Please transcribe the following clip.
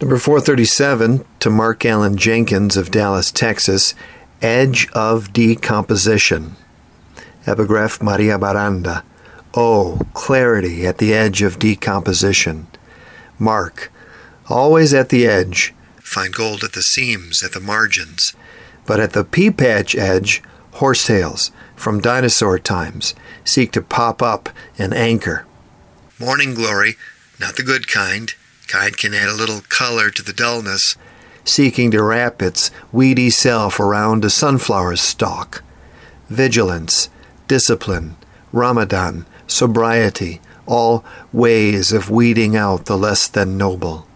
Number 437 to Mark Allen Jenkins of Dallas, Texas, Edge of Decomposition. Epigraph Maria Baranda. Oh, clarity at the edge of decomposition. Mark. Always at the edge. Find gold at the seams, at the margins. But at the pea patch edge, horsetails from dinosaur times seek to pop up and anchor. Morning glory, not the good kind. Kind can add a little color to the dullness, seeking to wrap its weedy self around a sunflower's stalk. Vigilance, discipline, Ramadan, sobriety, all ways of weeding out the less than noble.